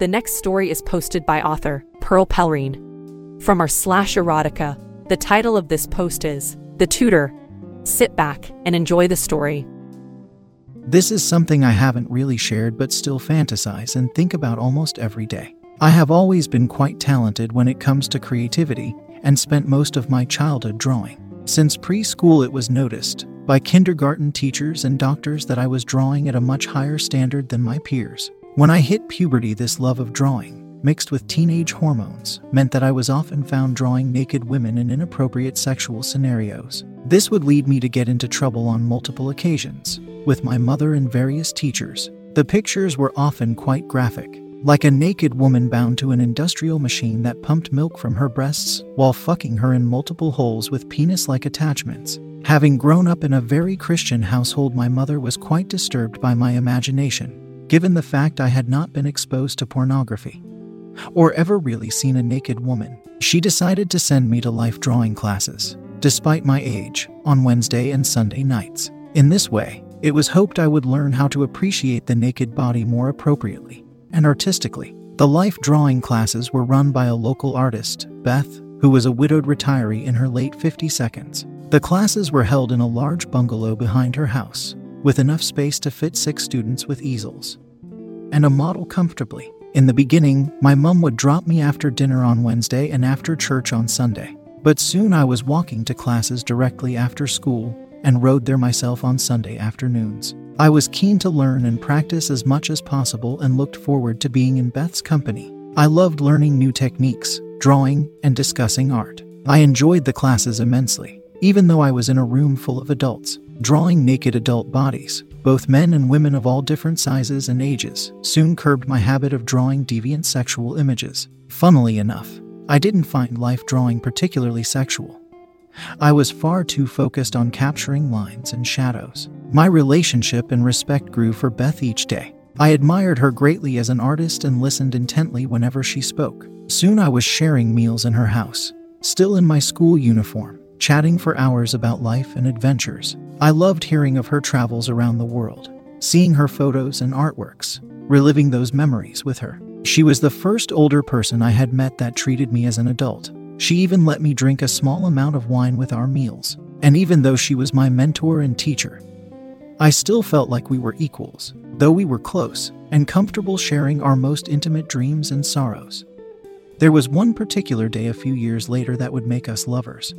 The next story is posted by author Pearl Pellerine. From our slash erotica, the title of this post is The Tutor. Sit back and enjoy the story. This is something I haven't really shared but still fantasize and think about almost every day. I have always been quite talented when it comes to creativity and spent most of my childhood drawing. Since preschool, it was noticed by kindergarten teachers and doctors that I was drawing at a much higher standard than my peers. When I hit puberty, this love of drawing, mixed with teenage hormones, meant that I was often found drawing naked women in inappropriate sexual scenarios. This would lead me to get into trouble on multiple occasions, with my mother and various teachers. The pictures were often quite graphic, like a naked woman bound to an industrial machine that pumped milk from her breasts while fucking her in multiple holes with penis like attachments. Having grown up in a very Christian household, my mother was quite disturbed by my imagination given the fact I had not been exposed to pornography or ever really seen a naked woman. She decided to send me to life drawing classes, despite my age, on Wednesday and Sunday nights. In this way, it was hoped I would learn how to appreciate the naked body more appropriately and artistically. The life drawing classes were run by a local artist, Beth, who was a widowed retiree in her late 50 seconds. The classes were held in a large bungalow behind her house, with enough space to fit six students with easels and a model comfortably. In the beginning, my mum would drop me after dinner on Wednesday and after church on Sunday. But soon I was walking to classes directly after school and rode there myself on Sunday afternoons. I was keen to learn and practice as much as possible and looked forward to being in Beth's company. I loved learning new techniques, drawing, and discussing art. I enjoyed the classes immensely, even though I was in a room full of adults, drawing naked adult bodies. Both men and women of all different sizes and ages soon curbed my habit of drawing deviant sexual images. Funnily enough, I didn't find life drawing particularly sexual. I was far too focused on capturing lines and shadows. My relationship and respect grew for Beth each day. I admired her greatly as an artist and listened intently whenever she spoke. Soon I was sharing meals in her house, still in my school uniform, chatting for hours about life and adventures. I loved hearing of her travels around the world, seeing her photos and artworks, reliving those memories with her. She was the first older person I had met that treated me as an adult. She even let me drink a small amount of wine with our meals. And even though she was my mentor and teacher, I still felt like we were equals, though we were close and comfortable sharing our most intimate dreams and sorrows. There was one particular day a few years later that would make us lovers.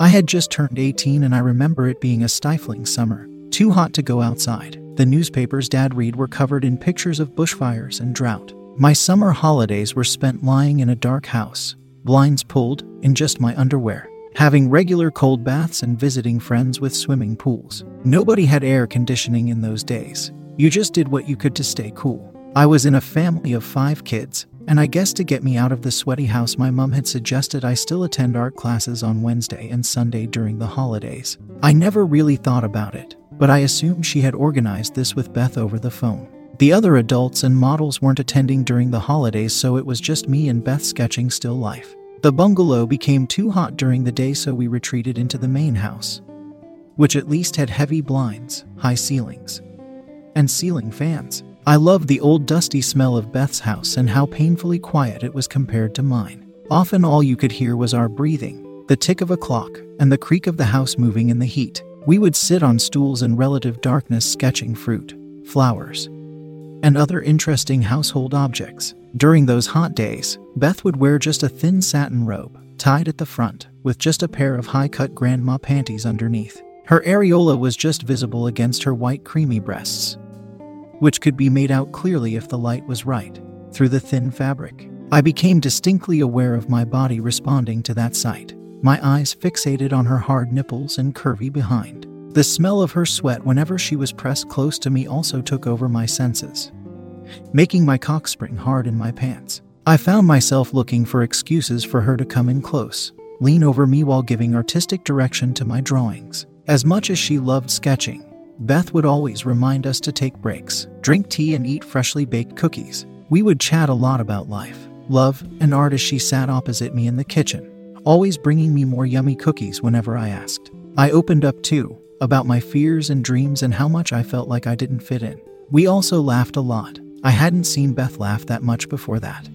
I had just turned 18 and I remember it being a stifling summer, too hot to go outside. The newspapers Dad read were covered in pictures of bushfires and drought. My summer holidays were spent lying in a dark house, blinds pulled, in just my underwear, having regular cold baths and visiting friends with swimming pools. Nobody had air conditioning in those days. You just did what you could to stay cool. I was in a family of five kids, and I guess to get me out of the sweaty house, my mum had suggested I still attend art classes on Wednesday and Sunday during the holidays. I never really thought about it, but I assumed she had organized this with Beth over the phone. The other adults and models weren't attending during the holidays, so it was just me and Beth sketching still life. The bungalow became too hot during the day, so we retreated into the main house, which at least had heavy blinds, high ceilings, and ceiling fans. I loved the old dusty smell of Beth's house and how painfully quiet it was compared to mine. Often all you could hear was our breathing, the tick of a clock, and the creak of the house moving in the heat. We would sit on stools in relative darkness sketching fruit, flowers, and other interesting household objects. During those hot days, Beth would wear just a thin satin robe, tied at the front, with just a pair of high cut grandma panties underneath. Her areola was just visible against her white creamy breasts, which could be made out clearly if the light was right, through the thin fabric. I became distinctly aware of my body responding to that sight, my eyes fixated on her hard nipples and curvy behind. The smell of her sweat whenever she was pressed close to me also took over my senses, making my cock spring hard in my pants. I found myself looking for excuses for her to come in close, lean over me while giving artistic direction to my drawings. As much as she loved sketching, Beth would always remind us to take breaks, drink tea, and eat freshly baked cookies. We would chat a lot about life, love, and art as she sat opposite me in the kitchen, always bringing me more yummy cookies whenever I asked. I opened up too, about my fears and dreams and how much I felt like I didn't fit in. We also laughed a lot. I hadn't seen Beth laugh that much before that.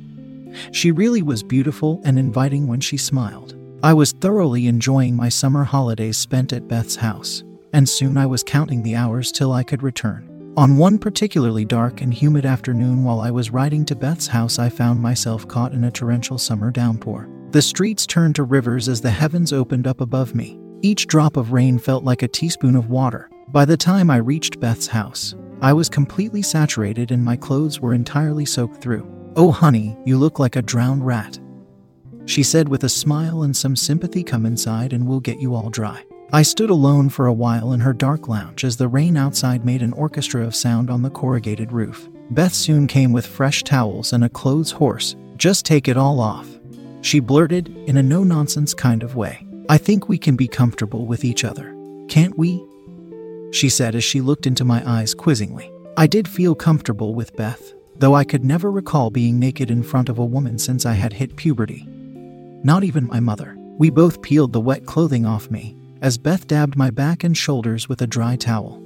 She really was beautiful and inviting when she smiled. I was thoroughly enjoying my summer holidays spent at Beth's house, and soon I was counting the hours till I could return. On one particularly dark and humid afternoon while I was riding to Beth's house, I found myself caught in a torrential summer downpour. The streets turned to rivers as the heavens opened up above me. Each drop of rain felt like a teaspoon of water. By the time I reached Beth's house, I was completely saturated and my clothes were entirely soaked through. Oh, honey, you look like a drowned rat. She said with a smile and some sympathy, Come inside and we'll get you all dry. I stood alone for a while in her dark lounge as the rain outside made an orchestra of sound on the corrugated roof. Beth soon came with fresh towels and a clothes horse. Just take it all off. She blurted in a no nonsense kind of way. I think we can be comfortable with each other, can't we? She said as she looked into my eyes quizzingly. I did feel comfortable with Beth, though I could never recall being naked in front of a woman since I had hit puberty. Not even my mother. We both peeled the wet clothing off me as Beth dabbed my back and shoulders with a dry towel.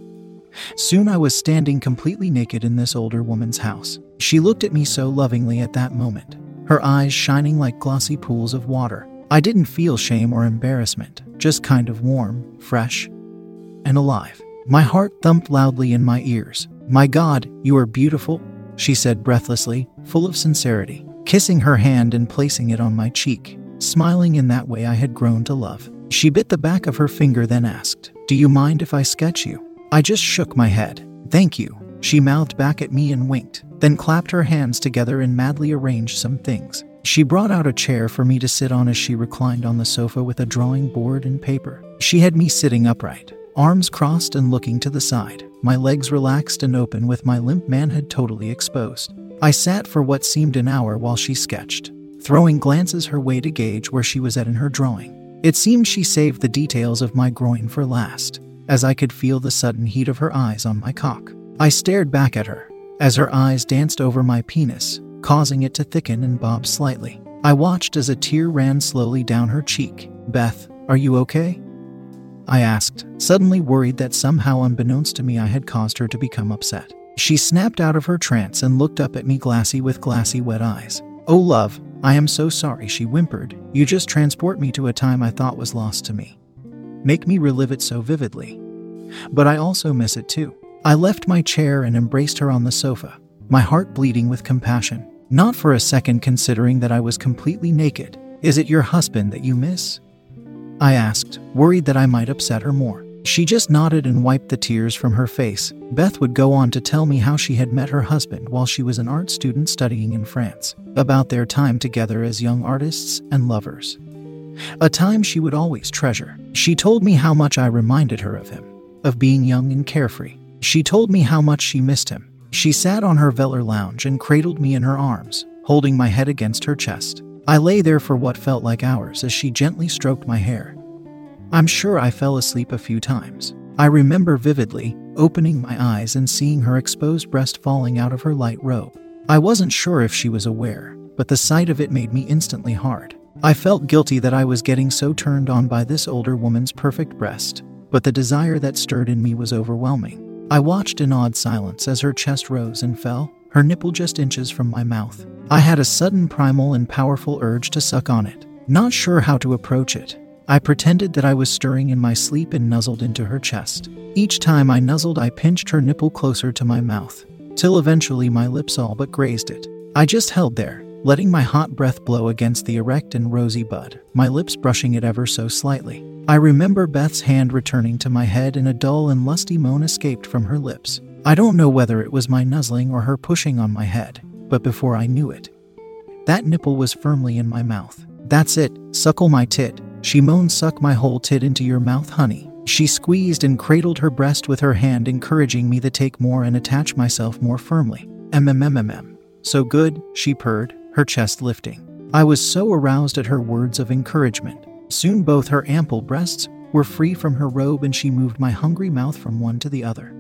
Soon I was standing completely naked in this older woman's house. She looked at me so lovingly at that moment, her eyes shining like glossy pools of water. I didn't feel shame or embarrassment, just kind of warm, fresh, and alive. My heart thumped loudly in my ears. My God, you are beautiful, she said breathlessly, full of sincerity, kissing her hand and placing it on my cheek, smiling in that way I had grown to love. She bit the back of her finger, then asked, Do you mind if I sketch you? I just shook my head. Thank you. She mouthed back at me and winked, then clapped her hands together and madly arranged some things. She brought out a chair for me to sit on as she reclined on the sofa with a drawing board and paper. She had me sitting upright, arms crossed and looking to the side, my legs relaxed and open with my limp manhood totally exposed. I sat for what seemed an hour while she sketched, throwing glances her way to gauge where she was at in her drawing. It seemed she saved the details of my groin for last, as I could feel the sudden heat of her eyes on my cock. I stared back at her, as her eyes danced over my penis, causing it to thicken and bob slightly. I watched as a tear ran slowly down her cheek. Beth, are you okay? I asked, suddenly worried that somehow unbeknownst to me I had caused her to become upset. She snapped out of her trance and looked up at me glassy with glassy wet eyes. Oh, love, I am so sorry, she whimpered. You just transport me to a time I thought was lost to me. Make me relive it so vividly. But I also miss it too. I left my chair and embraced her on the sofa, my heart bleeding with compassion. Not for a second considering that I was completely naked. Is it your husband that you miss? I asked, worried that I might upset her more. She just nodded and wiped the tears from her face. Beth would go on to tell me how she had met her husband while she was an art student studying in France, about their time together as young artists and lovers. A time she would always treasure. She told me how much I reminded her of him, of being young and carefree. She told me how much she missed him, she sat on her velour lounge and cradled me in her arms, holding my head against her chest. I lay there for what felt like hours as she gently stroked my hair. I'm sure I fell asleep a few times. I remember vividly opening my eyes and seeing her exposed breast falling out of her light robe. I wasn't sure if she was aware, but the sight of it made me instantly hard. I felt guilty that I was getting so turned on by this older woman's perfect breast, but the desire that stirred in me was overwhelming. I watched in awed silence as her chest rose and fell, her nipple just inches from my mouth. I had a sudden primal and powerful urge to suck on it. Not sure how to approach it, I pretended that I was stirring in my sleep and nuzzled into her chest. Each time I nuzzled, I pinched her nipple closer to my mouth, till eventually my lips all but grazed it. I just held there, letting my hot breath blow against the erect and rosy bud, my lips brushing it ever so slightly. I remember Beth's hand returning to my head and a dull and lusty moan escaped from her lips. I don't know whether it was my nuzzling or her pushing on my head, but before I knew it, that nipple was firmly in my mouth. That's it, suckle my tit. She moaned, Suck my whole tit into your mouth, honey. She squeezed and cradled her breast with her hand, encouraging me to take more and attach myself more firmly. MMMMM. So good, she purred, her chest lifting. I was so aroused at her words of encouragement. Soon both her ample breasts were free from her robe and she moved my hungry mouth from one to the other.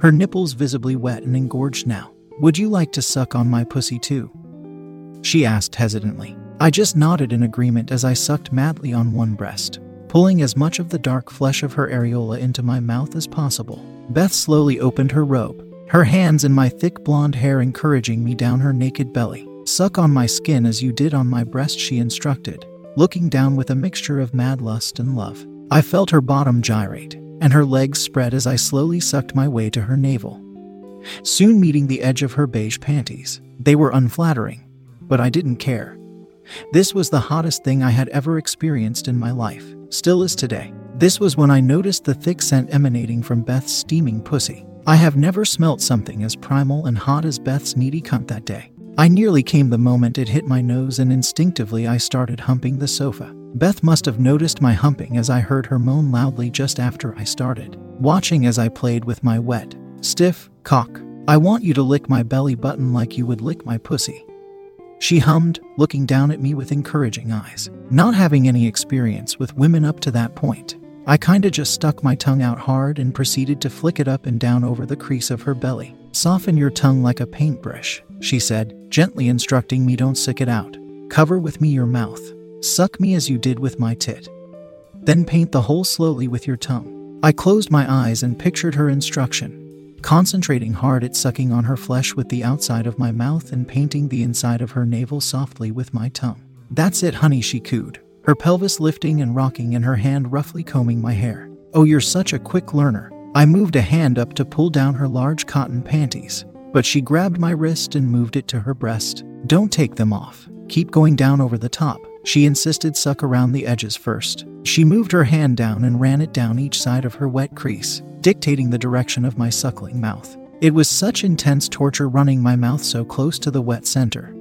Her nipples visibly wet and engorged now. Would you like to suck on my pussy too? She asked hesitantly. I just nodded in agreement as I sucked madly on one breast, pulling as much of the dark flesh of her areola into my mouth as possible. Beth slowly opened her robe, her hands in my thick blonde hair encouraging me down her naked belly. Suck on my skin as you did on my breast, she instructed, looking down with a mixture of mad lust and love. I felt her bottom gyrate, and her legs spread as I slowly sucked my way to her navel. Soon meeting the edge of her beige panties, they were unflattering, but I didn't care. This was the hottest thing I had ever experienced in my life, still is today. This was when I noticed the thick scent emanating from Beth's steaming pussy. I have never smelt something as primal and hot as Beth's needy cunt that day. I nearly came the moment it hit my nose, and instinctively I started humping the sofa. Beth must have noticed my humping as I heard her moan loudly just after I started, watching as I played with my wet, stiff cock. I want you to lick my belly button like you would lick my pussy. She hummed, looking down at me with encouraging eyes. Not having any experience with women up to that point, I kinda just stuck my tongue out hard and proceeded to flick it up and down over the crease of her belly. Soften your tongue like a paintbrush, she said, gently instructing me don't sick it out. Cover with me your mouth. Suck me as you did with my tit. Then paint the hole slowly with your tongue. I closed my eyes and pictured her instruction, concentrating hard at sucking on her flesh with the outside of my mouth and painting the inside of her navel softly with my tongue. That's it, honey, she cooed, her pelvis lifting and rocking and her hand roughly combing my hair. Oh, you're such a quick learner. I moved a hand up to pull down her large cotton panties, but she grabbed my wrist and moved it to her breast. Don't take them off. Keep going down over the top. She insisted suck around the edges first. She moved her hand down and ran it down each side of her wet crease, dictating the direction of my suckling mouth. It was such intense torture running my mouth so close to the wet center.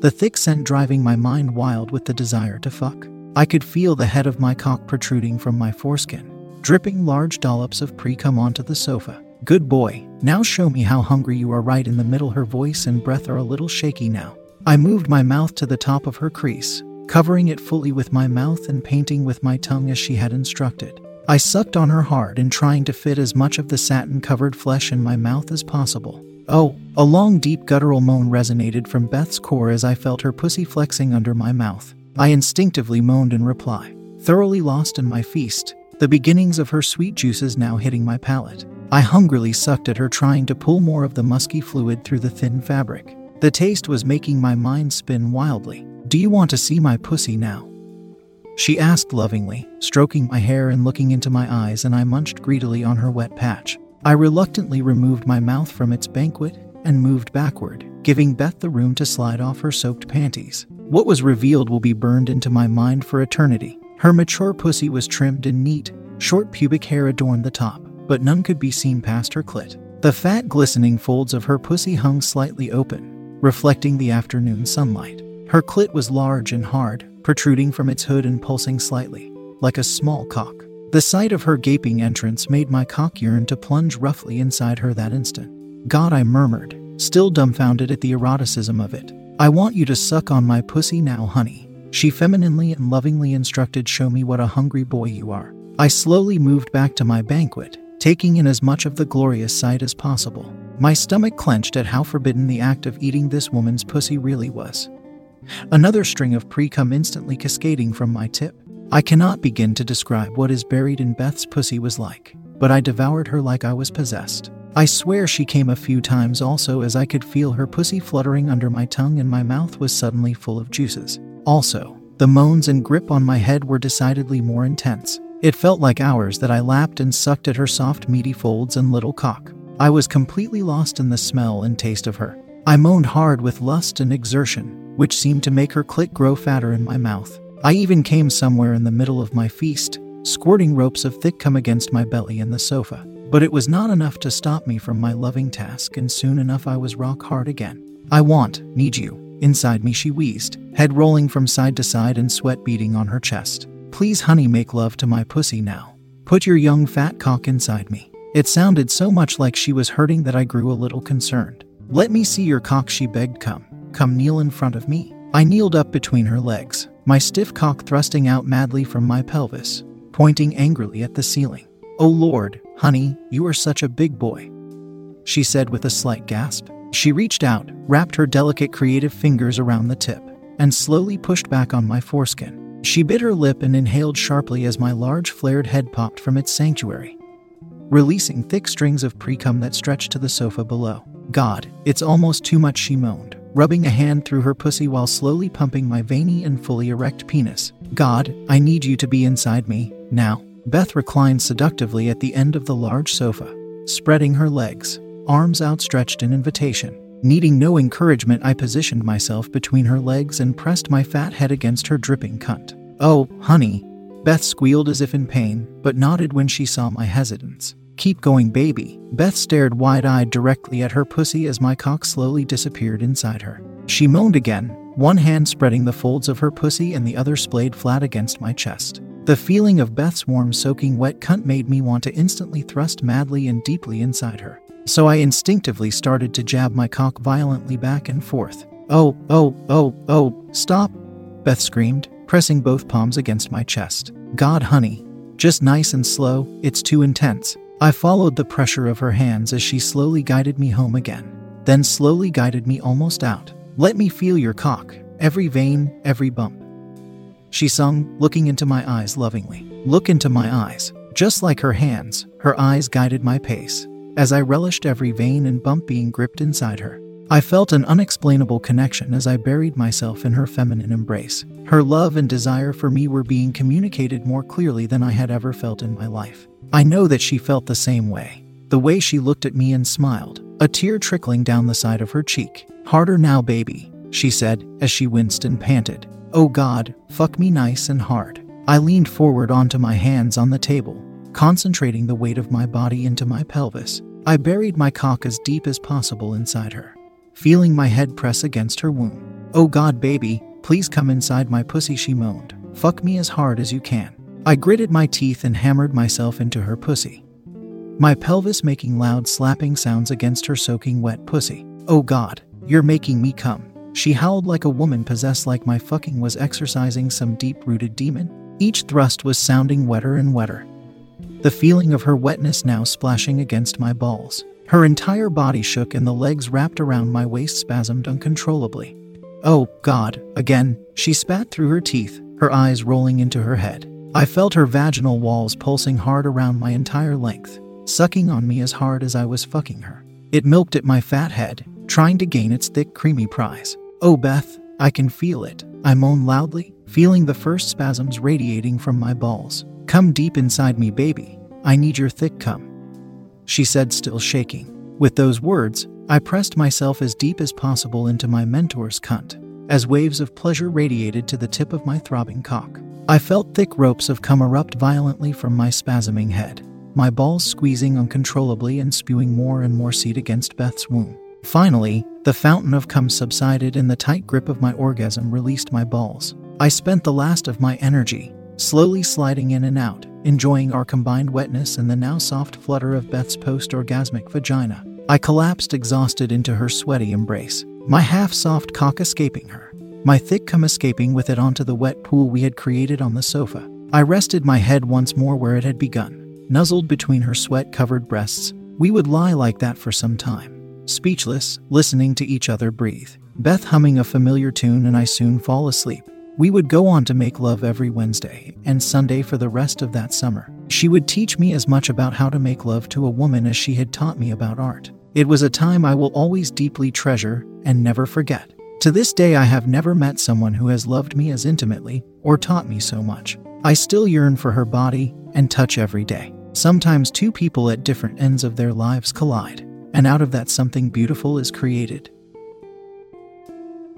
The thick scent driving my mind wild with the desire to fuck. I could feel the head of my cock protruding from my foreskin, dripping large dollops of pre cum onto the sofa. Good boy, now show me how hungry you are right in the middle. Her voice and breath are a little shaky now. I moved my mouth to the top of her crease, covering it fully with my mouth and painting with my tongue as she had instructed. I sucked on her hard in trying to fit as much of the satin covered flesh in my mouth as possible. Oh, a long, deep guttural moan resonated from Beth's core as I felt her pussy flexing under my mouth. I instinctively moaned in reply, thoroughly lost in my feast, the beginnings of her sweet juices now hitting my palate. I hungrily sucked at her, trying to pull more of the musky fluid through the thin fabric. The taste was making my mind spin wildly. Do you want to see my pussy now? She asked lovingly, stroking my hair and looking into my eyes, and I munched greedily on her wet patch. I reluctantly removed my mouth from its banquet and moved backward, giving Beth the room to slide off her soaked panties. What was revealed will be burned into my mind for eternity. Her mature pussy was trimmed and neat, short pubic hair adorned the top but none could be seen past her clit. The fat, glistening folds of her pussy hung slightly open, reflecting the afternoon sunlight. Her clit was large and hard, protruding from its hood and pulsing slightly, like a small cock. The sight of her gaping entrance made my cock yearn to plunge roughly inside her that instant. God, I murmured, still dumbfounded at the eroticism of it. I want you to suck on my pussy now, honey. She femininely and lovingly instructed, Show me what a hungry boy you are. I slowly moved back to my banquet, taking in as much of the glorious sight as possible. My stomach clenched at how forbidden the act of eating this woman's pussy really was. Another string of pre cum instantly cascading from my tip. I cannot begin to describe what is buried in Beth's pussy was like, but I devoured her like I was possessed. I swear she came a few times also as I could feel her pussy fluttering under my tongue and my mouth was suddenly full of juices. Also, the moans and grip on my head were decidedly more intense. It felt like hours that I lapped and sucked at her soft, meaty folds and little cock. I was completely lost in the smell and taste of her. I moaned hard with lust and exertion, which seemed to make her clit grow fatter in my mouth. I even came somewhere in the middle of my feast, squirting ropes of thick cum against my belly and the sofa. But it was not enough to stop me from my loving task, and soon enough I was rock hard again. I want, need you. Inside me, she wheezed, head rolling from side to side and sweat beading on her chest. Please, honey, make love to my pussy now. Put your young fat cock inside me. It sounded so much like she was hurting that I grew a little concerned. Let me see your cock, she begged. Come, come kneel in front of me. I kneeled up between her legs, my stiff cock thrusting out madly from my pelvis, pointing angrily at the ceiling. Oh Lord, honey, you are such a big boy, she said with a slight gasp. She reached out, wrapped her delicate creative fingers around the tip, and slowly pushed back on my foreskin. She bit her lip and inhaled sharply as my large flared head popped from its sanctuary, releasing thick strings of precum that stretched to the sofa below. God, it's almost too much, she moaned rubbing a hand through her pussy while slowly pumping my veiny and fully erect penis. God, I need you to be inside me, now. Beth reclined seductively at the end of the large sofa, spreading her legs, arms outstretched in invitation. Needing no encouragement, I positioned myself between her legs and pressed my fat head against her dripping cunt. Oh, honey. Beth squealed as if in pain, but nodded when she saw my hesitance. Keep going, baby. Beth stared wide eyed directly at her pussy as my cock slowly disappeared inside her. She moaned again, one hand spreading the folds of her pussy and the other splayed flat against my chest. The feeling of Beth's warm, soaking wet cunt made me want to instantly thrust madly and deeply inside her. So I instinctively started to jab my cock violently back and forth. Oh, oh, oh, oh, stop! Beth screamed, pressing both palms against my chest. God, honey. Just nice and slow, it's too intense. I followed the pressure of her hands as she slowly guided me home again, then slowly guided me almost out. Let me feel your cock, every vein, every bump. She sung, looking into my eyes lovingly. Look into my eyes. Just like her hands, her eyes guided my pace, as I relished every vein and bump being gripped inside her. I felt an unexplainable connection as I buried myself in her feminine embrace. Her love and desire for me were being communicated more clearly than I had ever felt in my life. I know that she felt the same way. The way she looked at me and smiled, a tear trickling down the side of her cheek. Harder now, baby, she said as she winced and panted. Oh God, fuck me nice and hard. I leaned forward onto my hands on the table, concentrating the weight of my body into my pelvis. I buried my cock as deep as possible inside her feeling my head press against her womb. Oh God, baby, please come inside my pussy, she moaned. Fuck me as hard as you can. I gritted my teeth and hammered myself into her pussy, my pelvis making loud slapping sounds against her soaking wet pussy. Oh God, you're making me come. She howled like a woman possessed, like my fucking was exercising some deep rooted demon. Each thrust was sounding wetter and wetter. The feeling of her wetness now splashing against my balls. Her entire body shook and the legs wrapped around my waist spasmed uncontrollably. Oh, God, again, she spat through her teeth, her eyes rolling into her head. I felt her vaginal walls pulsing hard around my entire length, sucking on me as hard as I was fucking her. It milked at my fat head, trying to gain its thick, creamy prize. Oh, Beth, I can feel it. I moaned loudly, feeling the first spasms radiating from my balls. Come deep inside me, baby. I need your thick cum she said, still shaking. With those words, I pressed myself as deep as possible into my mentor's cunt, as waves of pleasure radiated to the tip of my throbbing cock. I felt thick ropes of cum erupt violently from my spasming head, my balls squeezing uncontrollably and spewing more and more seed against Beth's womb. Finally, the fountain of cum subsided and the tight grip of my orgasm released my balls. I spent the last of my energy, slowly sliding in and out, enjoying our combined wetness and the now soft flutter of Beth's post orgasmic vagina. I collapsed exhausted into her sweaty embrace, my half soft cock escaping her, my thick cum escaping with it onto the wet pool we had created on the sofa. I rested my head once more where it had begun, nuzzled between her sweat covered breasts. We would lie like that for some time, speechless, listening to each other breathe. Beth humming a familiar tune, and I soon fall asleep. We would go on to make love every Wednesday and Sunday for the rest of that summer. She would teach me as much about how to make love to a woman as she had taught me about art. It was a time I will always deeply treasure and never forget. To this day, I have never met someone who has loved me as intimately or taught me so much. I still yearn for her body and touch every day. Sometimes two people at different ends of their lives collide, and out of that, something beautiful is created.